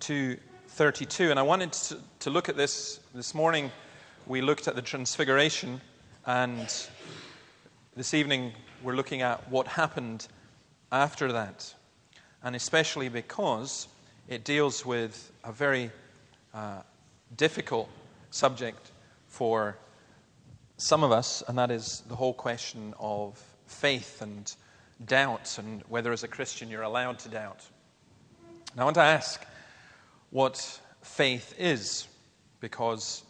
to 32. And I wanted to, to look at this this morning. We looked at the Transfiguration, and this evening we're looking at what happened after that. And especially because it deals with a very uh, difficult subject for some of us, and that is the whole question of faith and doubt, and whether as a Christian you're allowed to doubt. And I want to ask what faith is, because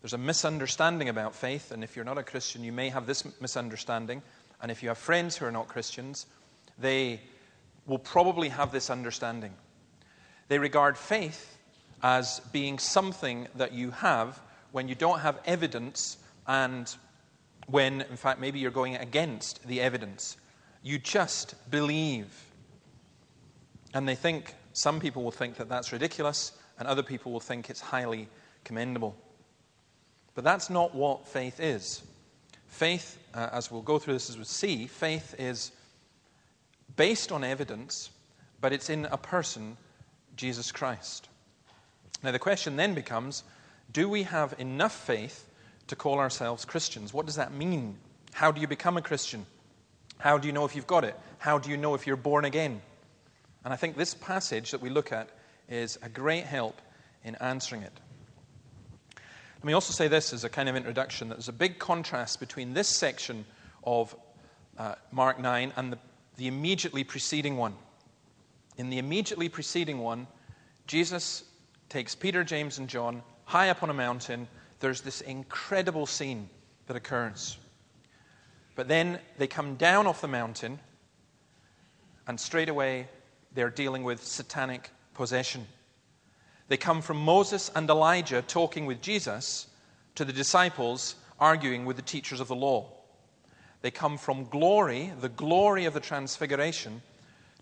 there's a misunderstanding about faith, and if you're not a Christian, you may have this misunderstanding. And if you have friends who are not Christians, they will probably have this understanding. They regard faith as being something that you have when you don't have evidence and when, in fact, maybe you're going against the evidence. You just believe. And they think, some people will think that that's ridiculous, and other people will think it's highly commendable. But that's not what faith is. Faith, uh, as we'll go through this as we see, faith is based on evidence, but it's in a person, Jesus Christ. Now, the question then becomes do we have enough faith to call ourselves Christians? What does that mean? How do you become a Christian? How do you know if you've got it? How do you know if you're born again? And I think this passage that we look at is a great help in answering it. Let me also say this as a kind of introduction that there's a big contrast between this section of uh, Mark 9 and the, the immediately preceding one. In the immediately preceding one, Jesus takes Peter, James, and John high up on a mountain. There's this incredible scene that occurs. But then they come down off the mountain, and straight away they're dealing with satanic possession. They come from Moses and Elijah talking with Jesus to the disciples arguing with the teachers of the law. They come from glory, the glory of the transfiguration,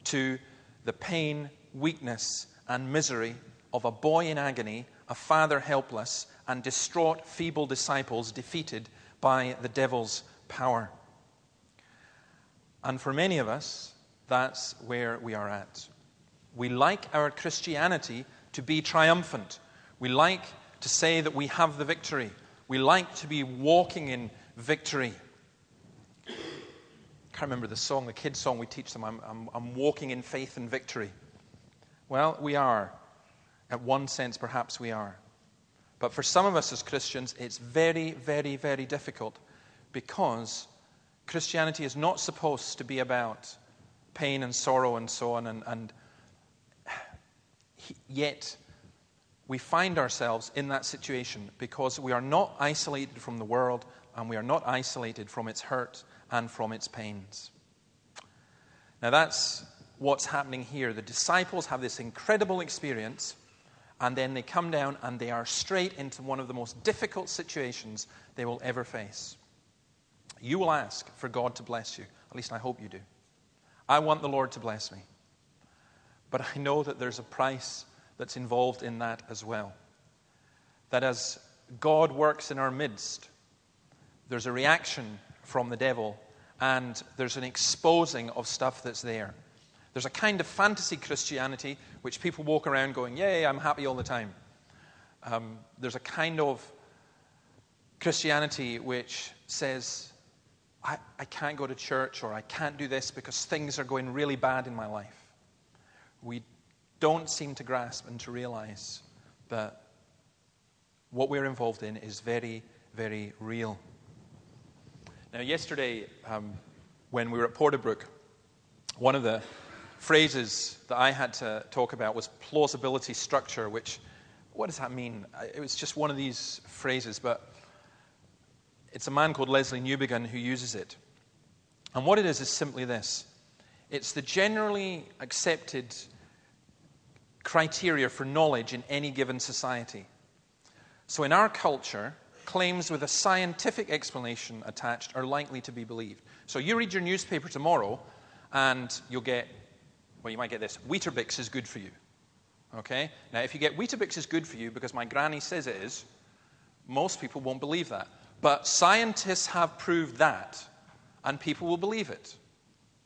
to the pain, weakness, and misery of a boy in agony, a father helpless, and distraught, feeble disciples defeated by the devil's power. And for many of us, that's where we are at. We like our Christianity to be triumphant. We like to say that we have the victory. We like to be walking in victory. I can't remember the song, the kids' song we teach them. I'm, I'm, I'm walking in faith and victory. Well, we are. At one sense, perhaps we are. But for some of us as Christians, it's very, very, very difficult because Christianity is not supposed to be about pain and sorrow and so on, and, and yet we find ourselves in that situation because we are not isolated from the world and we are not isolated from its hurt and from its pains. Now, that's what's happening here. The disciples have this incredible experience, and then they come down and they are straight into one of the most difficult situations they will ever face. You will ask for God to bless you. At least I hope you do. I want the Lord to bless me. But I know that there's a price that's involved in that as well. That as God works in our midst, there's a reaction from the devil and there's an exposing of stuff that's there. There's a kind of fantasy Christianity which people walk around going, Yay, I'm happy all the time. Um, there's a kind of Christianity which says, I, I can't go to church or I can't do this because things are going really bad in my life we don't seem to grasp and to realize that what we're involved in is very, very real. Now, yesterday, um, when we were at Porterbrook, one of the phrases that I had to talk about was plausibility structure, which, what does that mean? It was just one of these phrases, but it's a man called Lesslie Newbigin who uses it. And what it is is simply this it's the generally accepted criteria for knowledge in any given society. So, in our culture, claims with a scientific explanation attached are likely to be believed. So, you read your newspaper tomorrow, and you'll get, well, you might get this Weetabix is good for you. Okay? Now, if you get Weetabix is good for you because my granny says it is, most people won't believe that. But scientists have proved that, and people will believe it.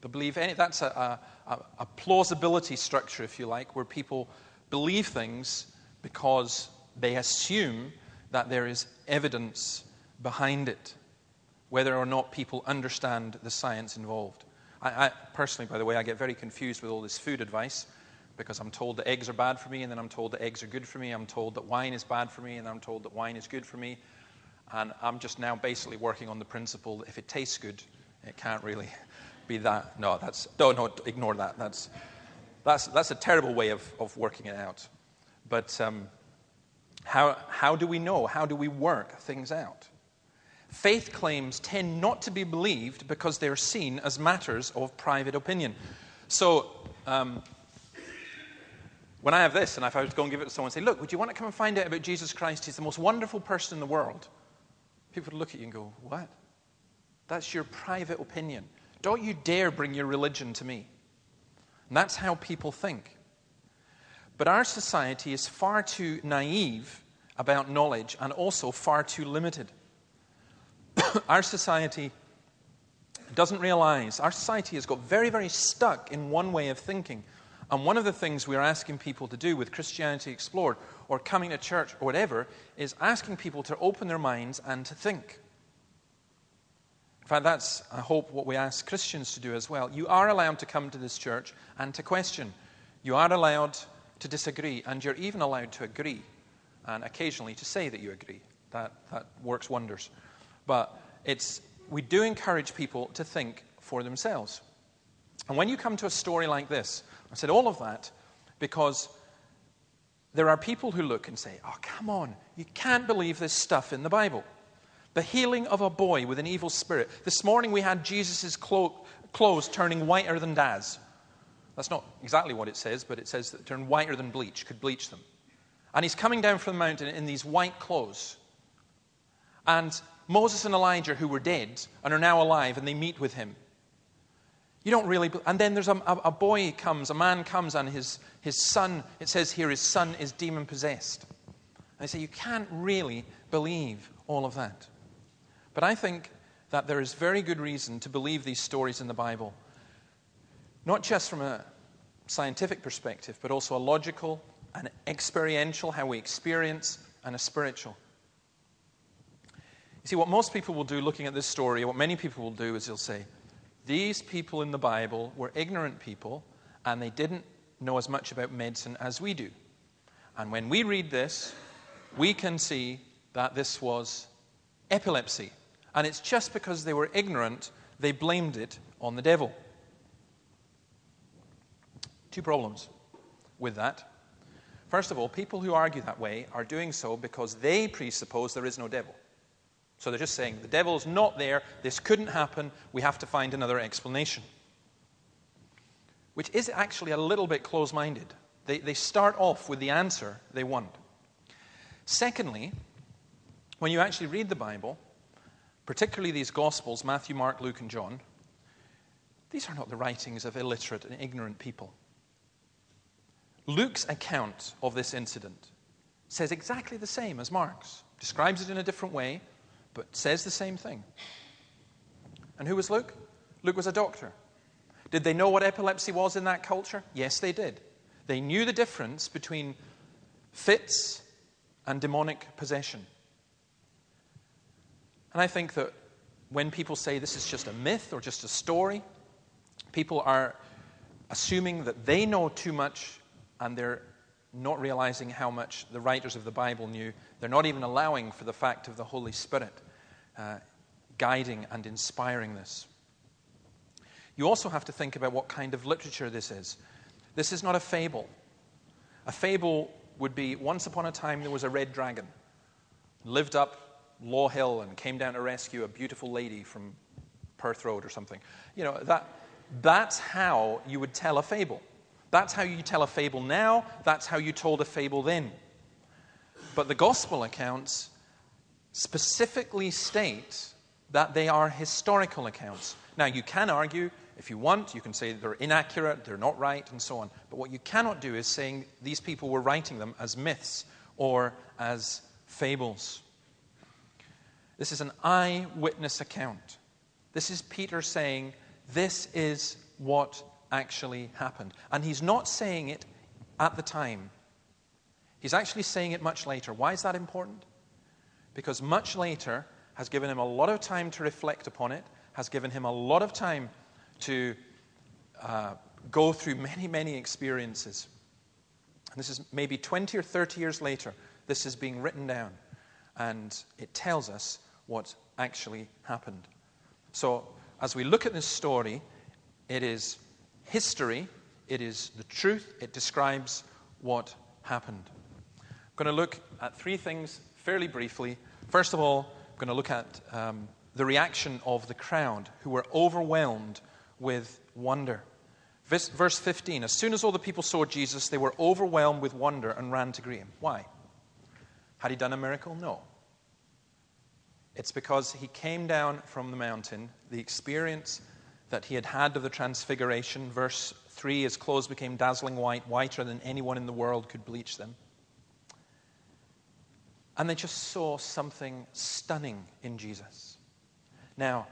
They'll believe any, that's a, a, a plausibility structure, if you like, where people believe things because they assume that there is evidence behind it, whether or not people understand the science involved. I, I, personally, by the way, I get very confused with all this food advice because I'm told that eggs are bad for me, and then I'm told that eggs are good for me. I'm told that wine is bad for me, and I'm told that wine is good for me. And I'm just now basically working on the principle that if it tastes good, it can't really be that. No, that's, no, ignore that. That's, that's, that's a terrible way of, of working it out. But um, how, how do we know? How do we work things out? Faith claims tend not to be believed because they're seen as matters of private opinion. So, um, when I have this, and if I was to go and give it to someone and say, Look, would you want to come and find out about Jesus Christ? He's the most wonderful person in the world. People would look at you and go, What? That's your private opinion. Don't you dare bring your religion to me. And that's how people think. But our society is far too naive about knowledge and also far too limited. our society doesn't realize, our society has got very, very stuck in one way of thinking. And one of the things we're asking people to do with Christianity Explored or coming to church or whatever is asking people to open their minds and to think. In fact, that's, I hope, what we ask Christians to do as well. You are allowed to come to this church and to question. You are allowed to disagree, and you're even allowed to agree, and occasionally to say that you agree. That, that works wonders. But it's, we do encourage people to think for themselves. And when you come to a story like this, I said all of that because there are people who look and say, Oh, come on, you can't believe this stuff in the Bible. The healing of a boy with an evil spirit. This morning we had Jesus' clo- clothes turning whiter than Daz. That's not exactly what it says, but it says that turn whiter than bleach, could bleach them. And he's coming down from the mountain in these white clothes. And Moses and Elijah, who were dead and are now alive, and they meet with him. You don't really. And then there's a, a, a boy comes, a man comes, and his, his son, it says here, his son is demon possessed. I say, you can't really believe all of that. But I think that there is very good reason to believe these stories in the Bible, not just from a scientific perspective, but also a logical, an experiential, how we experience, and a spiritual. You see, what most people will do looking at this story, what many people will do is they'll say, these people in the Bible were ignorant people and they didn't know as much about medicine as we do. And when we read this, we can see that this was epilepsy. And it's just because they were ignorant, they blamed it on the devil. Two problems with that. First of all, people who argue that way are doing so because they presuppose there is no devil. So they're just saying, the devil's not there, this couldn't happen, we have to find another explanation. Which is actually a little bit close minded. They, they start off with the answer they want. Secondly, when you actually read the Bible, particularly these Gospels Matthew, Mark, Luke, and John these are not the writings of illiterate and ignorant people. Luke's account of this incident says exactly the same as Mark's, describes it in a different way, but says the same thing. And who was Luke? Luke was a doctor. Did they know what epilepsy was in that culture? Yes, they did. They knew the difference between fits and demonic possession. And I think that when people say this is just a myth or just a story, people are assuming that they know too much and they're not realizing how much the writers of the Bible knew. They're not even allowing for the fact of the Holy Spirit uh, guiding and inspiring this. You also have to think about what kind of literature this is. This is not a fable. A fable would be once upon a time there was a red dragon, lived up Law Hill and came down to rescue a beautiful lady from Perth Road or something. You know, that, that's how you would tell a fable. That's how you tell a fable now, that's how you told a fable then. But the gospel accounts specifically state that they are historical accounts. Now, you can argue, if you want, you can say they're inaccurate, they're not right, and so on. But what you cannot do is saying these people were writing them as myths or as fables. This is an eyewitness account. This is Peter saying, This is what actually happened. And he's not saying it at the time, He's actually saying it much later. Why is that important? Because much later has given him a lot of time to reflect upon it, has given him a lot of time to uh, go through many, many experiences. And this is maybe 20 or 30 years later, this is being written down, and it tells us what actually happened. So, as we look at this story, it is history, it is the truth, it describes what happened. I'm going to look at three things fairly briefly. First of all, I'm going to look at um, the reaction of the crowd who were overwhelmed with wonder. Verse 15 As soon as all the people saw Jesus, they were overwhelmed with wonder and ran to greet him. Why? Had he done a miracle? No. It's because he came down from the mountain, the experience that he had had of the transfiguration. Verse 3 His clothes became dazzling white, whiter than anyone in the world could bleach them. And they just saw something stunning in Jesus. Now,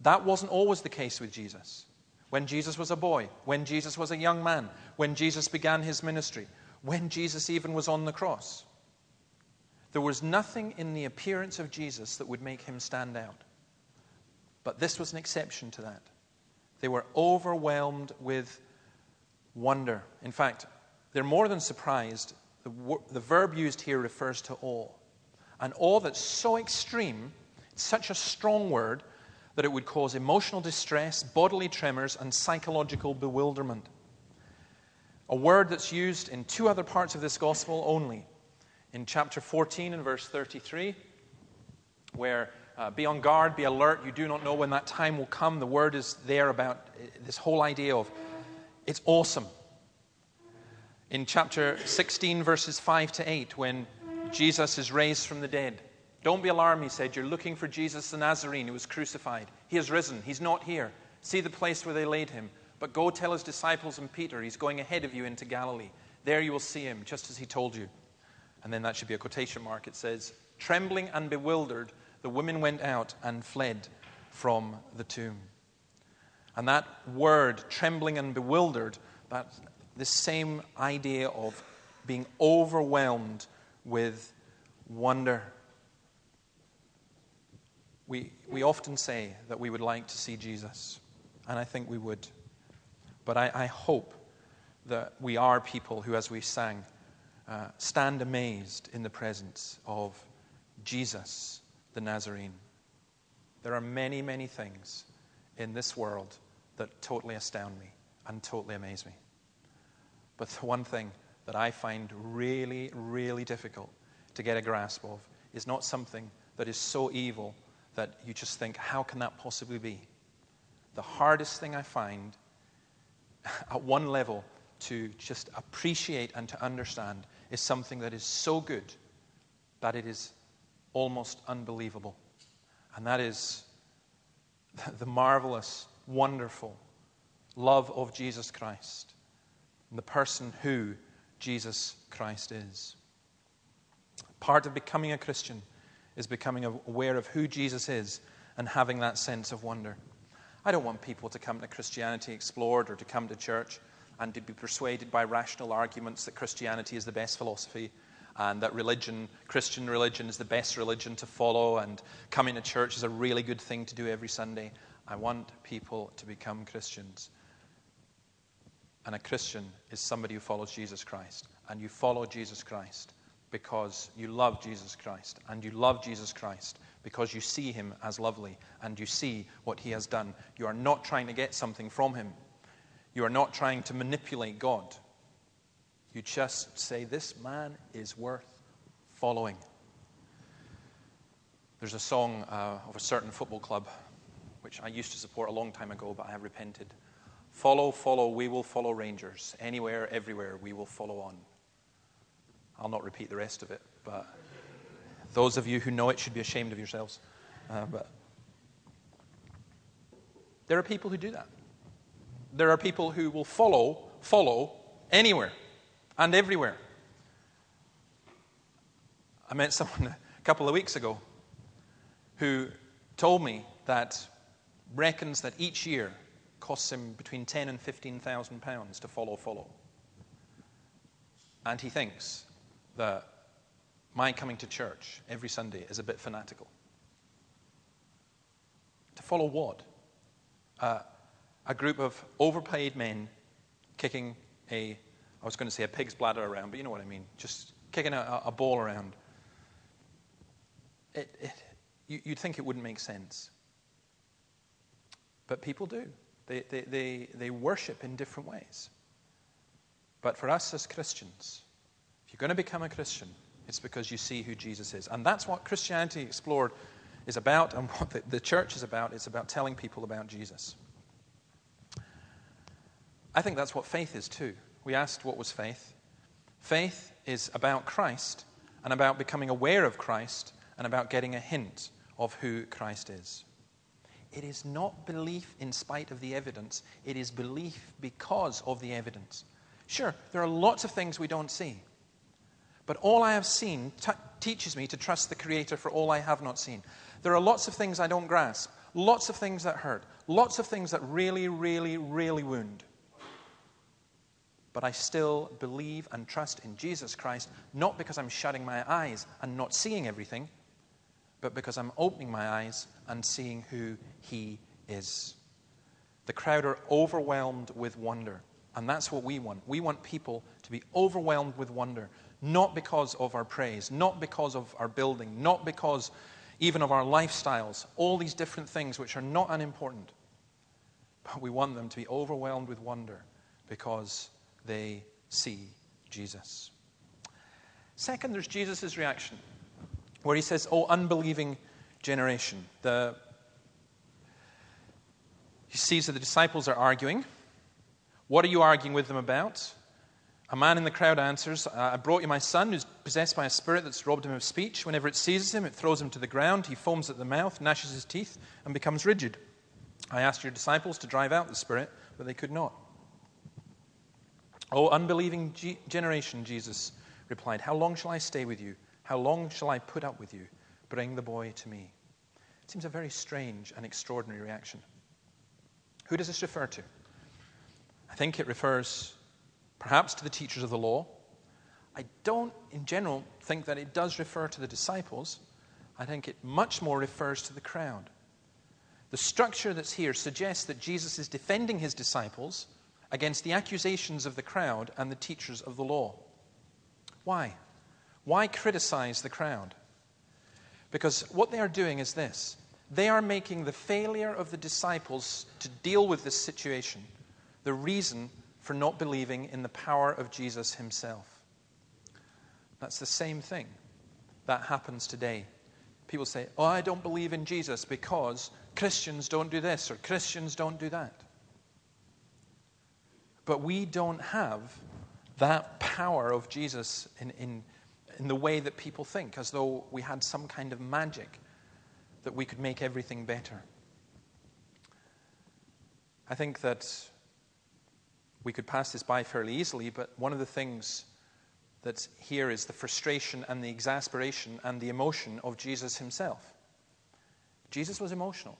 that wasn't always the case with Jesus. When Jesus was a boy, when Jesus was a young man, when Jesus began his ministry, when Jesus even was on the cross, there was nothing in the appearance of Jesus that would make him stand out. But this was an exception to that. They were overwhelmed with wonder. In fact, they're more than surprised. The, the verb used here refers to awe. An awe that's so extreme, it's such a strong word, that it would cause emotional distress, bodily tremors, and psychological bewilderment. A word that's used in two other parts of this gospel only. In chapter 14 and verse 33, where uh, be on guard, be alert. You do not know when that time will come. The word is there about uh, this whole idea of it's awesome. In chapter 16, verses 5 to 8, when Jesus is raised from the dead, don't be alarmed, he said. You're looking for Jesus the Nazarene who was crucified. He has risen. He's not here. See the place where they laid him. But go tell his disciples and Peter, he's going ahead of you into Galilee. There you will see him, just as he told you. And then that should be a quotation mark. It says, Trembling and bewildered, the women went out and fled from the tomb. And that word, trembling and bewildered, that the same idea of being overwhelmed with wonder. We, we often say that we would like to see Jesus, and I think we would. But I, I hope that we are people who, as we sang, uh, stand amazed in the presence of Jesus the Nazarene. There are many, many things in this world that totally astound me and totally amaze me. But the one thing that I find really, really difficult to get a grasp of is not something that is so evil that you just think, how can that possibly be? The hardest thing I find at one level to just appreciate and to understand is something that is so good that it is almost unbelievable. And that is the marvelous, wonderful love of Jesus Christ and the person who Jesus Christ is. Part of becoming a Christian is becoming aware of who Jesus is and having that sense of wonder. I don't want people to come to Christianity explored or to come to church and to be persuaded by rational arguments that Christianity is the best philosophy and that religion, Christian religion, is the best religion to follow, and coming to church is a really good thing to do every Sunday. I want people to become Christians. And a Christian is somebody who follows Jesus Christ. And you follow Jesus Christ because you love Jesus Christ. And you love Jesus Christ because you see him as lovely and you see what he has done. You are not trying to get something from him, you are not trying to manipulate God. You just say, This man is worth following. There's a song uh, of a certain football club, which I used to support a long time ago, but I have repented. Follow, follow, we will follow Rangers. Anywhere, everywhere, we will follow on. I'll not repeat the rest of it, but those of you who know it should be ashamed of yourselves. Uh, but there are people who do that. There are people who will follow, follow anywhere and everywhere. I met someone a couple of weeks ago who told me that reckons that each year costs him between ten and fifteen thousand pounds to follow follow. And he thinks that my coming to church every Sunday is a bit fanatical. To follow what? Uh, a group of overpaid men kicking a, I was going to say a pig's bladder around, but you know what I mean, just kicking a, a ball around. It, it, you, would think it wouldn't make sense. But people do. They, they, they, they worship in different ways. But for us as Christians, if you're going to become a Christian, it's because you see who Jesus is. And that's what Christianity Explored is about and what the, the church is about. It's about telling people about Jesus. I think that's what faith is too. We asked what was faith. Faith is about Christ and about becoming aware of Christ and about getting a hint of who Christ is. It is not belief in spite of the evidence, it is belief because of the evidence. Sure, there are lots of things we don't see. But all I have seen t- teaches me to trust the Creator for all I have not seen. There are lots of things I don't grasp, lots of things that hurt, lots of things that really, really, really wound. But I still believe and trust in Jesus Christ, not because I'm shutting my eyes and not seeing everything, but because I'm opening my eyes and seeing who He is. The crowd are overwhelmed with wonder. And that's what we want. We want people to be overwhelmed with wonder, not because of our praise, not because of our building, not because even of our lifestyles, all these different things which are not unimportant. But we want them to be overwhelmed with wonder because they see Jesus. Second, there's Jesus' reaction, where he says, Oh, unbelieving generation. The, he sees that the disciples are arguing. What are you arguing with them about? A man in the crowd answers, I brought you my son who's possessed by a spirit that's robbed him of speech. Whenever it seizes him, it throws him to the ground. He foams at the mouth, gnashes his teeth, and becomes rigid. I asked your disciples to drive out the spirit, but they could not. O unbelieving G- generation, Jesus replied, How long shall I stay with you? How long shall I put up with you? Bring the boy to me. It seems a very strange and extraordinary reaction. Who does this refer to? I think it refers perhaps to the teachers of the law. I don't, in general, think that it does refer to the disciples. I think it much more refers to the crowd. The structure that's here suggests that Jesus is defending his disciples against the accusations of the crowd and the teachers of the law. Why? Why criticize the crowd? Because what they are doing is this they are making the failure of the disciples to deal with this situation the reason for not believing in the power of Jesus himself. That's the same thing that happens today. People say, Oh, I don't believe in Jesus because Christians don't do this or Christians don't do that. But we don't have that power of Jesus in, in, in the way that people think, as though we had some kind of magic that we could make everything better. I think that we could pass this by fairly easily, but one of the things that's here is the frustration and the exasperation and the emotion of Jesus himself. Jesus was emotional.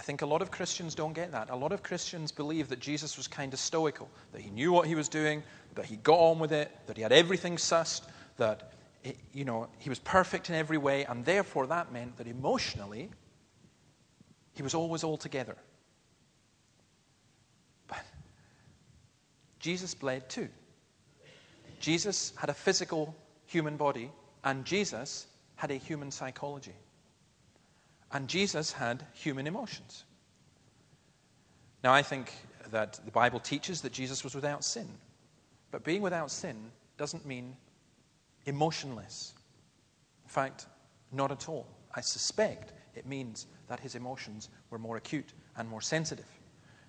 I think a lot of Christians don't get that. A lot of Christians believe that Jesus was kind of stoical, that he knew what he was doing, that he got on with it, that he had everything sussed, that it, you know, he was perfect in every way, and therefore that meant that emotionally he was always all together. But Jesus bled too. Jesus had a physical human body, and Jesus had a human psychology. And Jesus had human emotions. Now, I think that the Bible teaches that Jesus was without sin. But being without sin doesn't mean emotionless. In fact, not at all. I suspect it means that his emotions were more acute and more sensitive.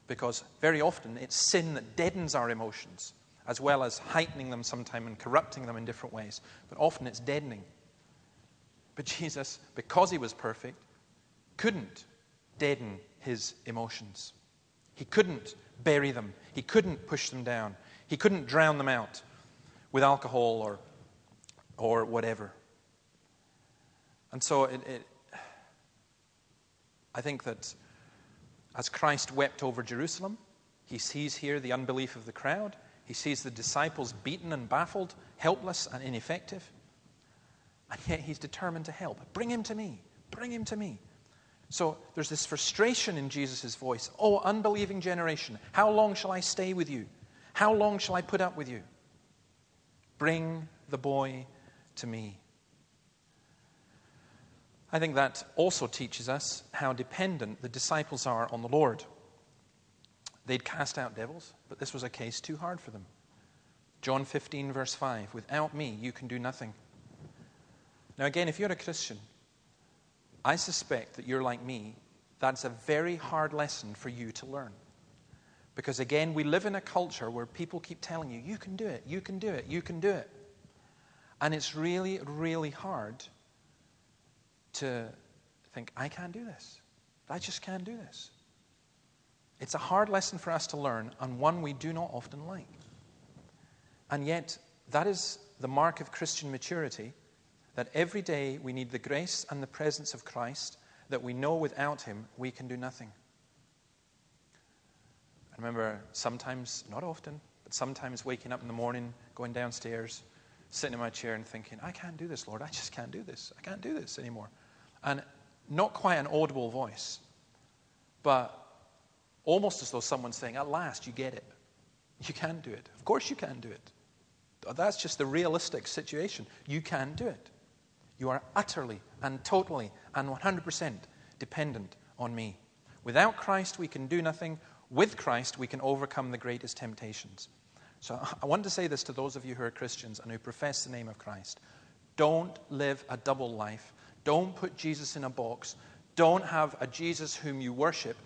Because very often it's sin that deadens our emotions, as well as heightening them sometimes and corrupting them in different ways. But often it's deadening. But Jesus, because he was perfect, couldn't deaden his emotions. He couldn't bury them. He couldn't push them down. He couldn't drown them out with alcohol or, or whatever. And so it, it, I think that as Christ wept over Jerusalem, he sees here the unbelief of the crowd. He sees the disciples beaten and baffled, helpless and ineffective. And yet he's determined to help. Bring him to me. Bring him to me. So there's this frustration in Jesus' voice. Oh, unbelieving generation, how long shall I stay with you? How long shall I put up with you? Bring the boy to me. I think that also teaches us how dependent the disciples are on the Lord. They'd cast out devils, but this was a case too hard for them. John 15, verse 5 Without me, you can do nothing. Now, again, if you're a Christian, I suspect that you're like me. That's a very hard lesson for you to learn. Because again, we live in a culture where people keep telling you, you can do it, you can do it, you can do it. And it's really, really hard to think, I can't do this. I just can't do this. It's a hard lesson for us to learn, and one we do not often like. And yet, that is the mark of Christian maturity that every day we need the grace and the presence of Christ, that we know without Him we can do nothing. I remember sometimes, not often, but sometimes waking up in the morning, going downstairs, sitting in my chair and thinking, I can't do this, Lord. I just can't do this. I can't do this anymore. And not quite an audible voice, but almost as though someone's saying, At last, you get it. You can do it. Of course, you can do it. That's just the realistic situation. You can do it. You are utterly and totally and 100% dependent on me. Without Christ, we can do nothing. With Christ, we can overcome the greatest temptations. So I want to say this to those of you who are Christians and who profess the name of Christ. Don't live a double life. Don't put Jesus in a box. Don't have a Jesus whom you worship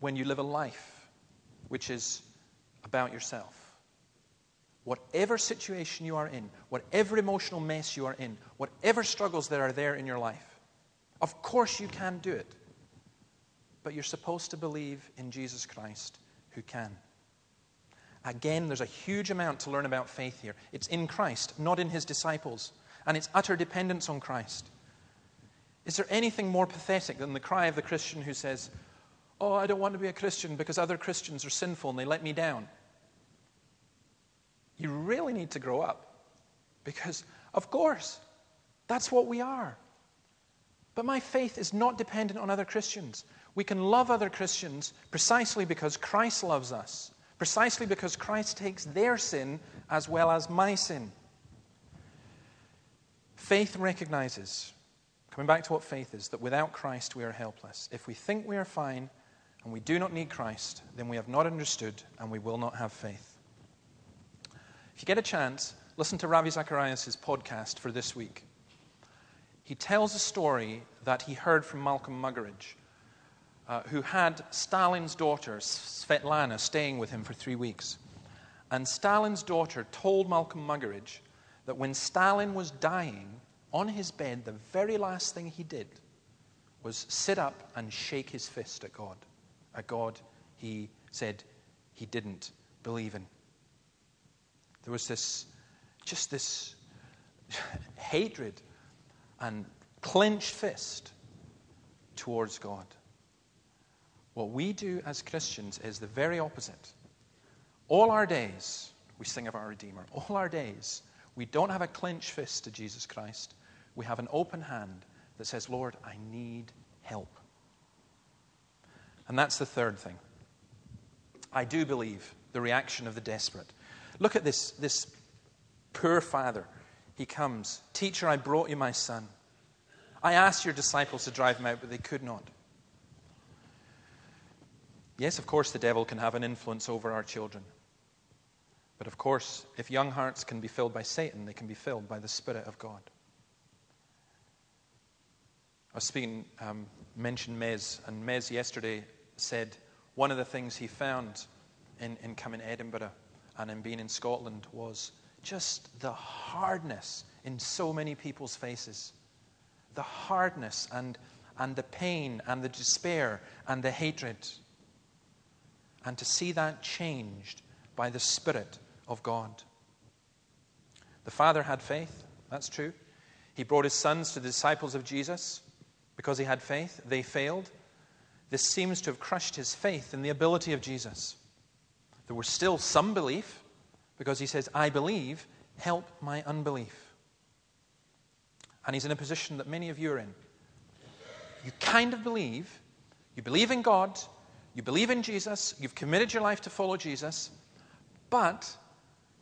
when you live a life which is about yourself. Whatever situation you are in, whatever emotional mess you are in, whatever struggles that are there in your life, of course you can do it. But you're supposed to believe in Jesus Christ who can. Again, there's a huge amount to learn about faith here. It's in Christ, not in his disciples, and it's utter dependence on Christ. Is there anything more pathetic than the cry of the Christian who says, Oh, I don't want to be a Christian because other Christians are sinful and they let me down? You really need to grow up. Because, of course, that's what we are. But my faith is not dependent on other Christians. We can love other Christians precisely because Christ loves us, precisely because Christ takes their sin as well as my sin. Faith recognizes, coming back to what faith is, that without Christ we are helpless. If we think we are fine and we do not need Christ, then we have not understood and we will not have faith. If you get a chance, listen to Ravi Zacharias' podcast for this week. He tells a story that he heard from Malcolm Muggeridge, uh, who had Stalin's daughter, Svetlana, staying with him for three weeks. And Stalin's daughter told Malcolm Muggeridge that when Stalin was dying on his bed, the very last thing he did was sit up and shake his fist at God, a God he said he didn't believe in. There was this, just this hatred and clenched fist towards God. What we do as Christians is the very opposite. All our days, we sing of our Redeemer. All our days, we don't have a clenched fist to Jesus Christ. We have an open hand that says, Lord, I need help. And that's the third thing. I do believe the reaction of the desperate. Look at this, this poor father. He comes, Teacher, I brought you my son. I asked your disciples to drive him out, but they could not. Yes, of course, the devil can have an influence over our children. But of course, if young hearts can be filled by Satan, they can be filled by the Spirit of God. I was speaking, um, mentioned Mez, and Mez yesterday said one of the things he found in, in coming to Edinburgh and in being in Scotland was just the hardness in so many people's faces. The hardness and, and the pain and the despair and the hatred. And to see that changed by the Spirit of God. The Father had faith, that's true. He brought his sons to the disciples of Jesus because he had faith. They failed. This seems to have crushed his faith in the ability of Jesus. There was still some belief because he says, I believe, help my unbelief. And he's in a position that many of you are in. You kind of believe, you believe in God, you believe in Jesus, you've committed your life to follow Jesus, but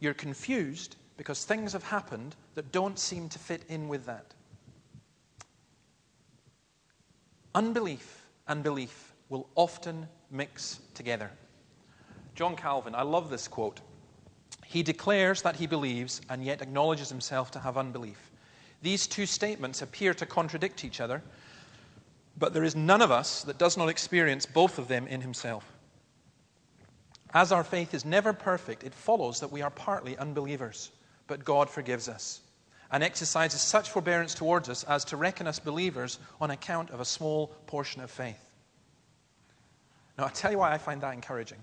you're confused because things have happened that don't seem to fit in with that. Unbelief and belief will often mix together. John Calvin, I love this quote. He declares that he believes and yet acknowledges himself to have unbelief. These two statements appear to contradict each other, but there is none of us that does not experience both of them in himself. As our faith is never perfect, it follows that we are partly unbelievers, but God forgives us and exercises such forbearance towards us as to reckon us believers on account of a small portion of faith. Now, I'll tell you why I find that encouraging.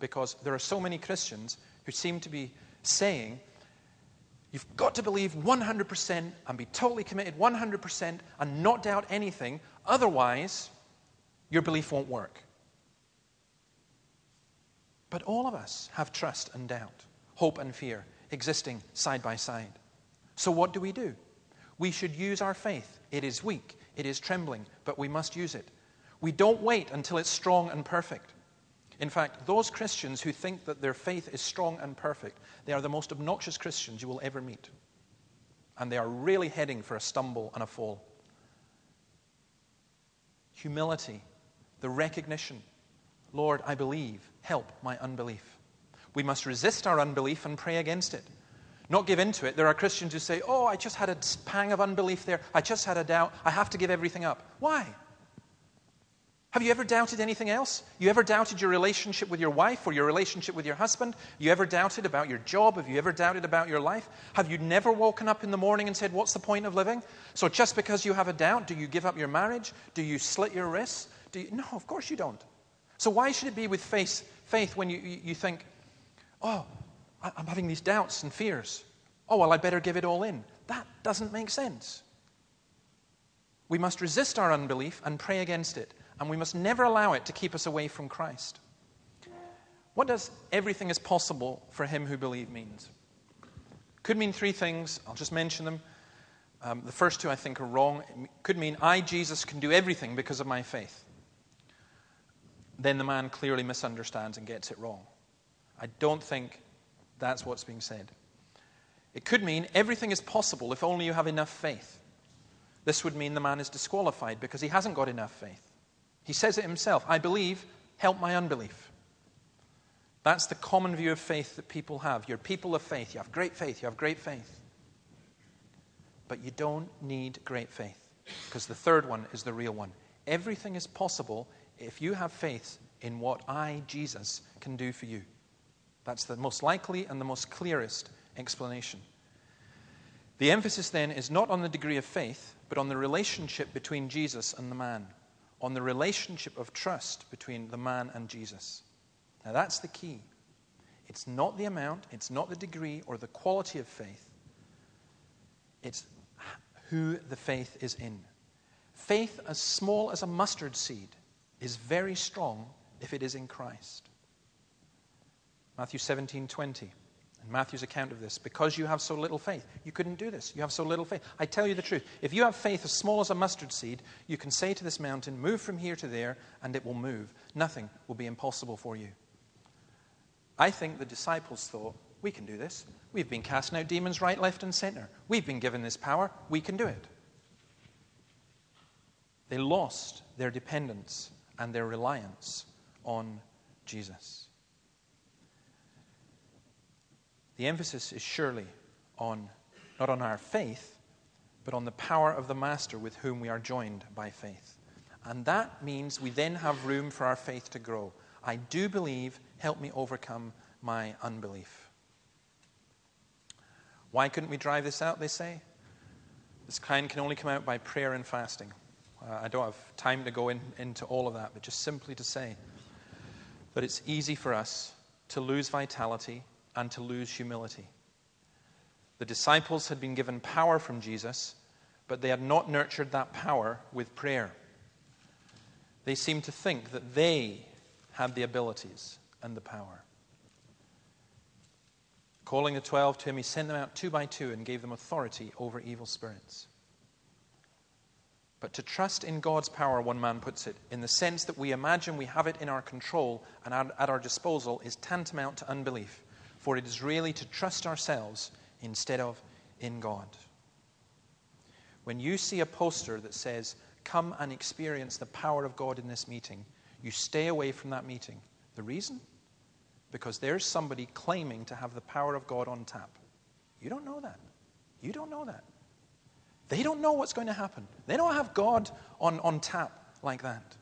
Because there are so many Christians who seem to be saying, You've got to believe 100% and be totally committed 100% and not doubt anything. Otherwise, your belief won't work. But all of us have trust and doubt, hope and fear existing side by side. So, what do we do? We should use our faith. It is weak, it is trembling, but we must use it. We don't wait until it's strong and perfect. In fact, those Christians who think that their faith is strong and perfect, they are the most obnoxious Christians you will ever meet. And they are really heading for a stumble and a fall. Humility, the recognition Lord, I believe, help my unbelief. We must resist our unbelief and pray against it. Not give in to it. There are Christians who say, Oh, I just had a pang of unbelief there. I just had a doubt. I have to give everything up. Why? Have you ever doubted anything else? You ever doubted your relationship with your wife or your relationship with your husband? You ever doubted about your job? Have you ever doubted about your life? Have you never woken up in the morning and said, What's the point of living? So just because you have a doubt, do you give up your marriage? Do you slit your wrists? Do you... No, of course you don't. So why should it be with faith, faith when you, you think, Oh, I'm having these doubts and fears? Oh, well, I better give it all in. That doesn't make sense. We must resist our unbelief and pray against it and we must never allow it to keep us away from Christ. What does everything is possible for him who believes means? Could mean three things. I'll just mention them. Um, the first two I think are wrong. It could mean I, Jesus, can do everything because of my faith. Then the man clearly misunderstands and gets it wrong. I don't think that's what's being said. It could mean everything is possible if only you have enough faith. This would mean the man is disqualified because he hasn't got enough faith. He says it himself I believe, help my unbelief. That's the common view of faith that people have. You're people of faith. You have great faith. You have great faith. But you don't need great faith because the third one is the real one. Everything is possible if you have faith in what I, Jesus, can do for you. That's the most likely and the most clearest explanation. The emphasis then is not on the degree of faith, but on the relationship between Jesus and the man on the relationship of trust between the man and Jesus. Now, that's the key. It's not the amount, it's not the degree or the quality of faith, it's who the faith is in. Faith as small as a mustard seed is very strong if it is in Christ. Matthew 17 20. Matthew's account of this, because you have so little faith. You couldn't do this. You have so little faith. I tell you the truth. If you have faith as small as a mustard seed, you can say to this mountain, Move from here to there, and it will move. Nothing will be impossible for you. I think the disciples thought, We can do this. We've been casting out demons right, left, and center. We've been given this power. We can do it. They lost their dependence and their reliance on Jesus. The emphasis is surely on not on our faith, but on the power of the Master with whom we are joined by faith. And that means we then have room for our faith to grow. I do believe, help me overcome my unbelief. Why couldn't we drive this out, they say? This kind can only come out by prayer and fasting. Uh, I don't have time to go in, into all of that, but just simply to say that it's easy for us to lose vitality and to lose humility. The disciples had been given power from Jesus, but they had not nurtured that power with prayer. They seemed to think that they had the abilities and the power. Calling the twelve to him, he sent them out two by two and gave them authority over evil spirits. But to trust in God's power, one man puts it, in the sense that we imagine we have it in our control and at our disposal, is tantamount to unbelief. For it is really to trust ourselves instead of in God. When you see a poster that says, Come and experience the power of God in this meeting, you stay away from that meeting. The reason? Because there's somebody claiming to have the power of God on tap. You don't know that. You don't know that. They don't know what's going to happen. They don't have God on, on tap like that.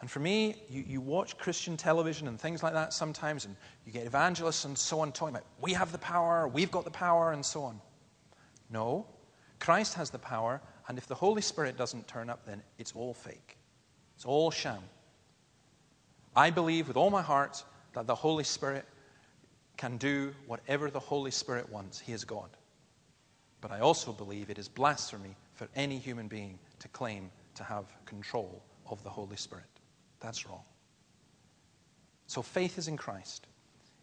And for me, you, you watch Christian television and things like that sometimes, and you get evangelists and so on talking about, we have the power, we've got the power, and so on. No, Christ has the power, and if the Holy Spirit doesn't turn up, then it's all fake. It's all sham. I believe with all my heart that the Holy Spirit can do whatever the Holy Spirit wants. He is God. But I also believe it is blasphemy for any human being to claim to have control of the Holy Spirit. That's wrong. So faith is in Christ.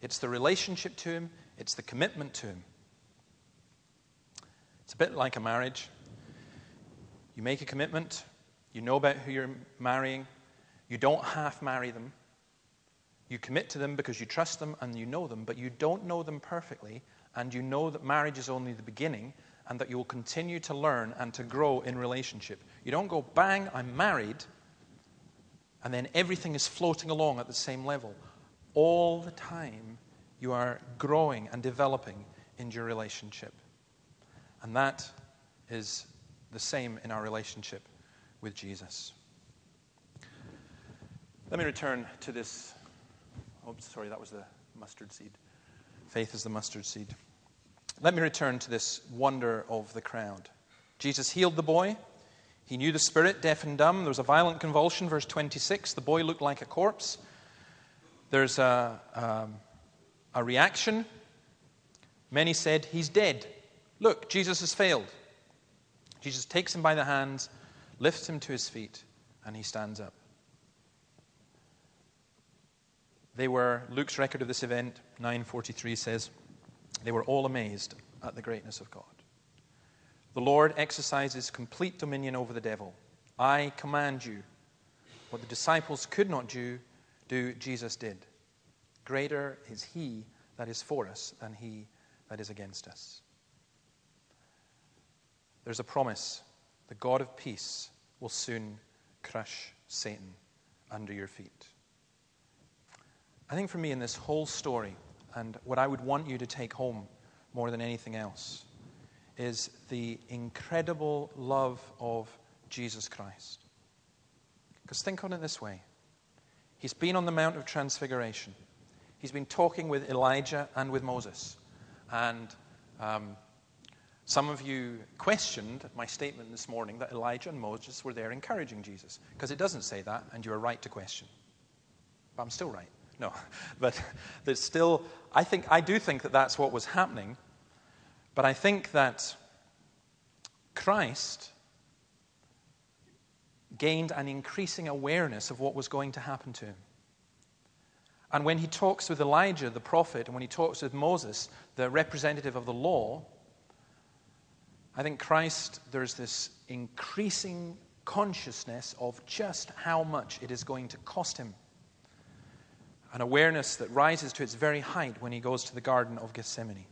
It's the relationship to Him, it's the commitment to Him. It's a bit like a marriage. You make a commitment, you know about who you're marrying, you don't half marry them. You commit to them because you trust them and you know them, but you don't know them perfectly, and you know that marriage is only the beginning and that you will continue to learn and to grow in relationship. You don't go, bang, I'm married, and then everything is floating along at the same level. All the time, you are growing and developing in your relationship. And that is the same in our relationship with Jesus. Let me return to this. Oh, sorry, that was the mustard seed. Faith is the mustard seed. Let me return to this wonder of the crowd. Jesus healed the boy. He knew the spirit, deaf and dumb. There was a violent convulsion, verse 26. The boy looked like a corpse. There's a, um, a reaction. Many said, He's dead. Look, Jesus has failed. Jesus takes him by the hands, lifts him to his feet, and he stands up. They were, Luke's record of this event, 943 says, they were all amazed at the greatness of God. The Lord exercises complete dominion over the devil. I command you. What the disciples could not do, do Jesus did. Greater is he that is for us than he that is against us. There's a promise the God of peace will soon crush Satan under your feet. I think for me, in this whole story, and what I would want you to take home more than anything else, is the incredible love of Jesus Christ. Because think on it this way He's been on the Mount of Transfiguration, he's been talking with Elijah and with Moses. And um, some of you questioned my statement this morning that Elijah and Moses were there encouraging Jesus, because it doesn't say that, and you are right to question. But I'm still right. No, but there's still, I think, I do think that that's what was happening. But I think that Christ gained an increasing awareness of what was going to happen to him. And when he talks with Elijah, the prophet, and when he talks with Moses, the representative of the law, I think Christ, there's this increasing consciousness of just how much it is going to cost him. An awareness that rises to its very height when he goes to the Garden of Gethsemane.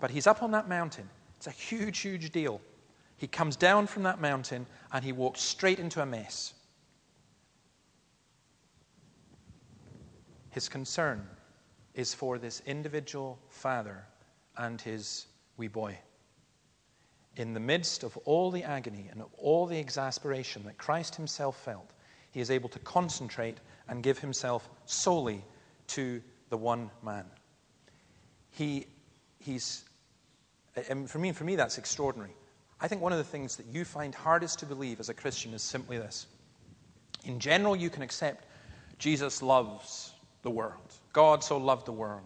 But he's up on that mountain. It's a huge, huge deal. He comes down from that mountain and he walks straight into a mess. His concern is for this individual father and his wee boy. In the midst of all the agony and of all the exasperation that Christ himself felt, he is able to concentrate and give himself solely to the one man. He, he's and for me, for me, that's extraordinary. I think one of the things that you find hardest to believe as a Christian is simply this. In general, you can accept Jesus loves the world. God so loved the world.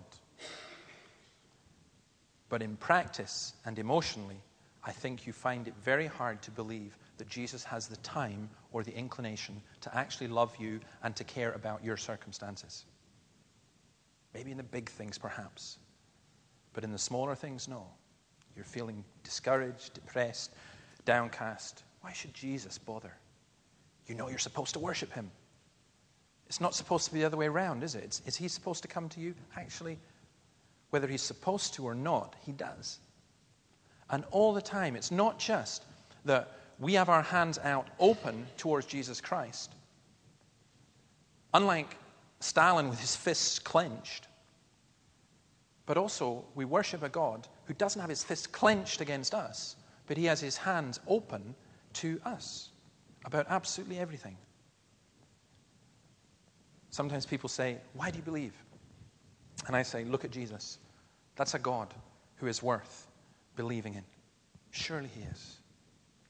But in practice and emotionally, I think you find it very hard to believe that Jesus has the time or the inclination to actually love you and to care about your circumstances. Maybe in the big things, perhaps. But in the smaller things, no. You're feeling discouraged, depressed, downcast. Why should Jesus bother? You know you're supposed to worship him. It's not supposed to be the other way around, is it? It's, is he supposed to come to you? Actually, whether he's supposed to or not, he does. And all the time, it's not just that we have our hands out open towards Jesus Christ. Unlike Stalin with his fists clenched, but also we worship a God who doesn't have his fists clenched against us, but he has his hands open to us about absolutely everything. Sometimes people say, Why do you believe? And I say, Look at Jesus. That's a God who is worth believing in. Surely he is.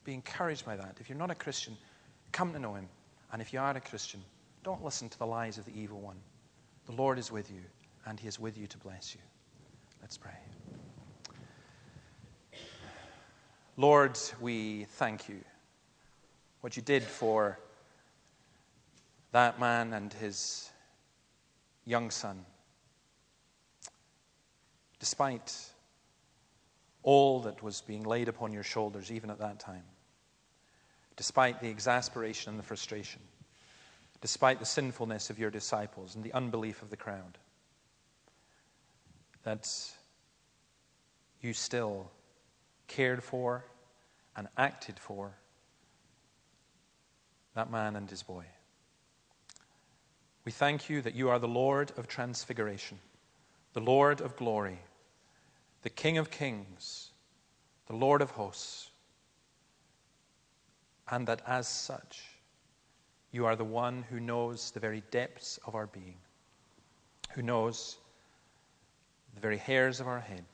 Be encouraged by that. If you're not a Christian, come to know him. And if you are a Christian, don't listen to the lies of the evil one. The Lord is with you, and he is with you to bless you. Let's pray. Lord, we thank you. What you did for that man and his young son. Despite all that was being laid upon your shoulders, even at that time, despite the exasperation and the frustration, despite the sinfulness of your disciples and the unbelief of the crowd, that you still cared for and acted for that man and his boy. We thank you that you are the Lord of transfiguration, the Lord of glory, the King of kings, the Lord of hosts, and that as such, you are the one who knows the very depths of our being, who knows the very hairs of our head,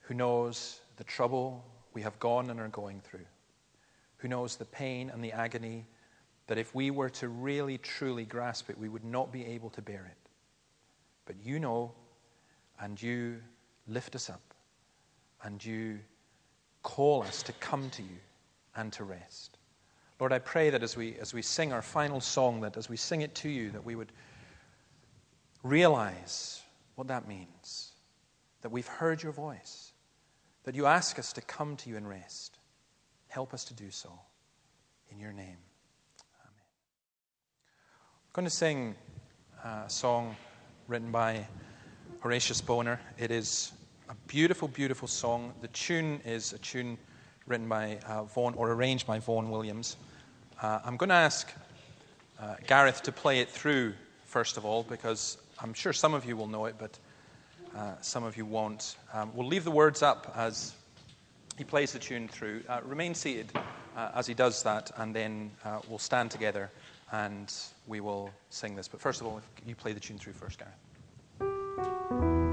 who knows the trouble we have gone and are going through, who knows the pain and the agony that if we were to really truly grasp it, we would not be able to bear it. But you know, and you lift us up, and you call us to come to you and to rest. Lord, I pray that as we, as we sing our final song, that as we sing it to you, that we would realize what that means. That we've heard your voice, that you ask us to come to you and rest. Help us to do so. In your name. Amen. I'm going to sing a song written by Horatius Bonar. It is a beautiful, beautiful song. The tune is a tune written by uh, Vaughan or arranged by Vaughan Williams. Uh, I'm going to ask uh, Gareth to play it through, first of all, because I'm sure some of you will know it, but uh, some of you won't. Um, we'll leave the words up as he plays the tune through. Uh, remain seated uh, as he does that, and then uh, we'll stand together and we will sing this. But first of all, you play the tune through first, Gareth.